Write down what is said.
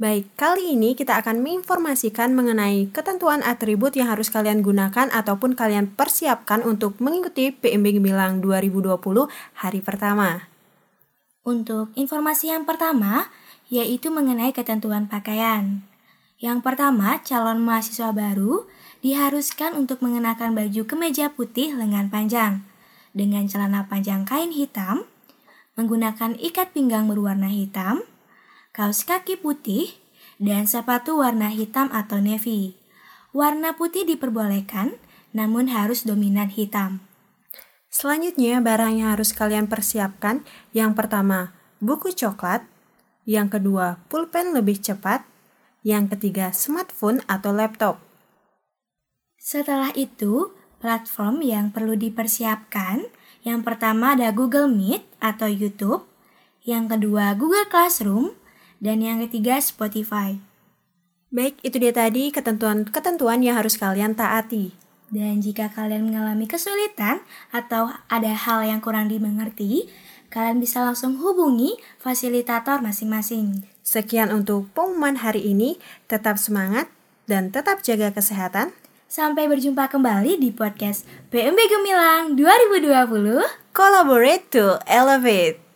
Baik, kali ini kita akan menginformasikan mengenai ketentuan atribut yang harus kalian gunakan ataupun kalian persiapkan untuk mengikuti PMB Gemilang 2020 hari pertama. Untuk informasi yang pertama, yaitu mengenai ketentuan pakaian. Yang pertama, calon mahasiswa baru diharuskan untuk mengenakan baju kemeja putih lengan panjang dengan celana panjang kain hitam, menggunakan ikat pinggang berwarna hitam, kaos kaki putih, dan sepatu warna hitam atau navy. Warna putih diperbolehkan, namun harus dominan hitam. Selanjutnya, barang yang harus kalian persiapkan yang pertama, buku coklat, yang kedua, pulpen lebih cepat, yang ketiga, smartphone atau laptop. Setelah itu, platform yang perlu dipersiapkan, yang pertama ada Google Meet atau YouTube, yang kedua Google Classroom, dan yang ketiga Spotify. Baik, itu dia tadi ketentuan-ketentuan yang harus kalian taati. Dan jika kalian mengalami kesulitan atau ada hal yang kurang dimengerti, kalian bisa langsung hubungi fasilitator masing-masing. Sekian untuk pengumuman hari ini. Tetap semangat dan tetap jaga kesehatan. Sampai berjumpa kembali di podcast PMB Gemilang 2020. Collaborate to elevate.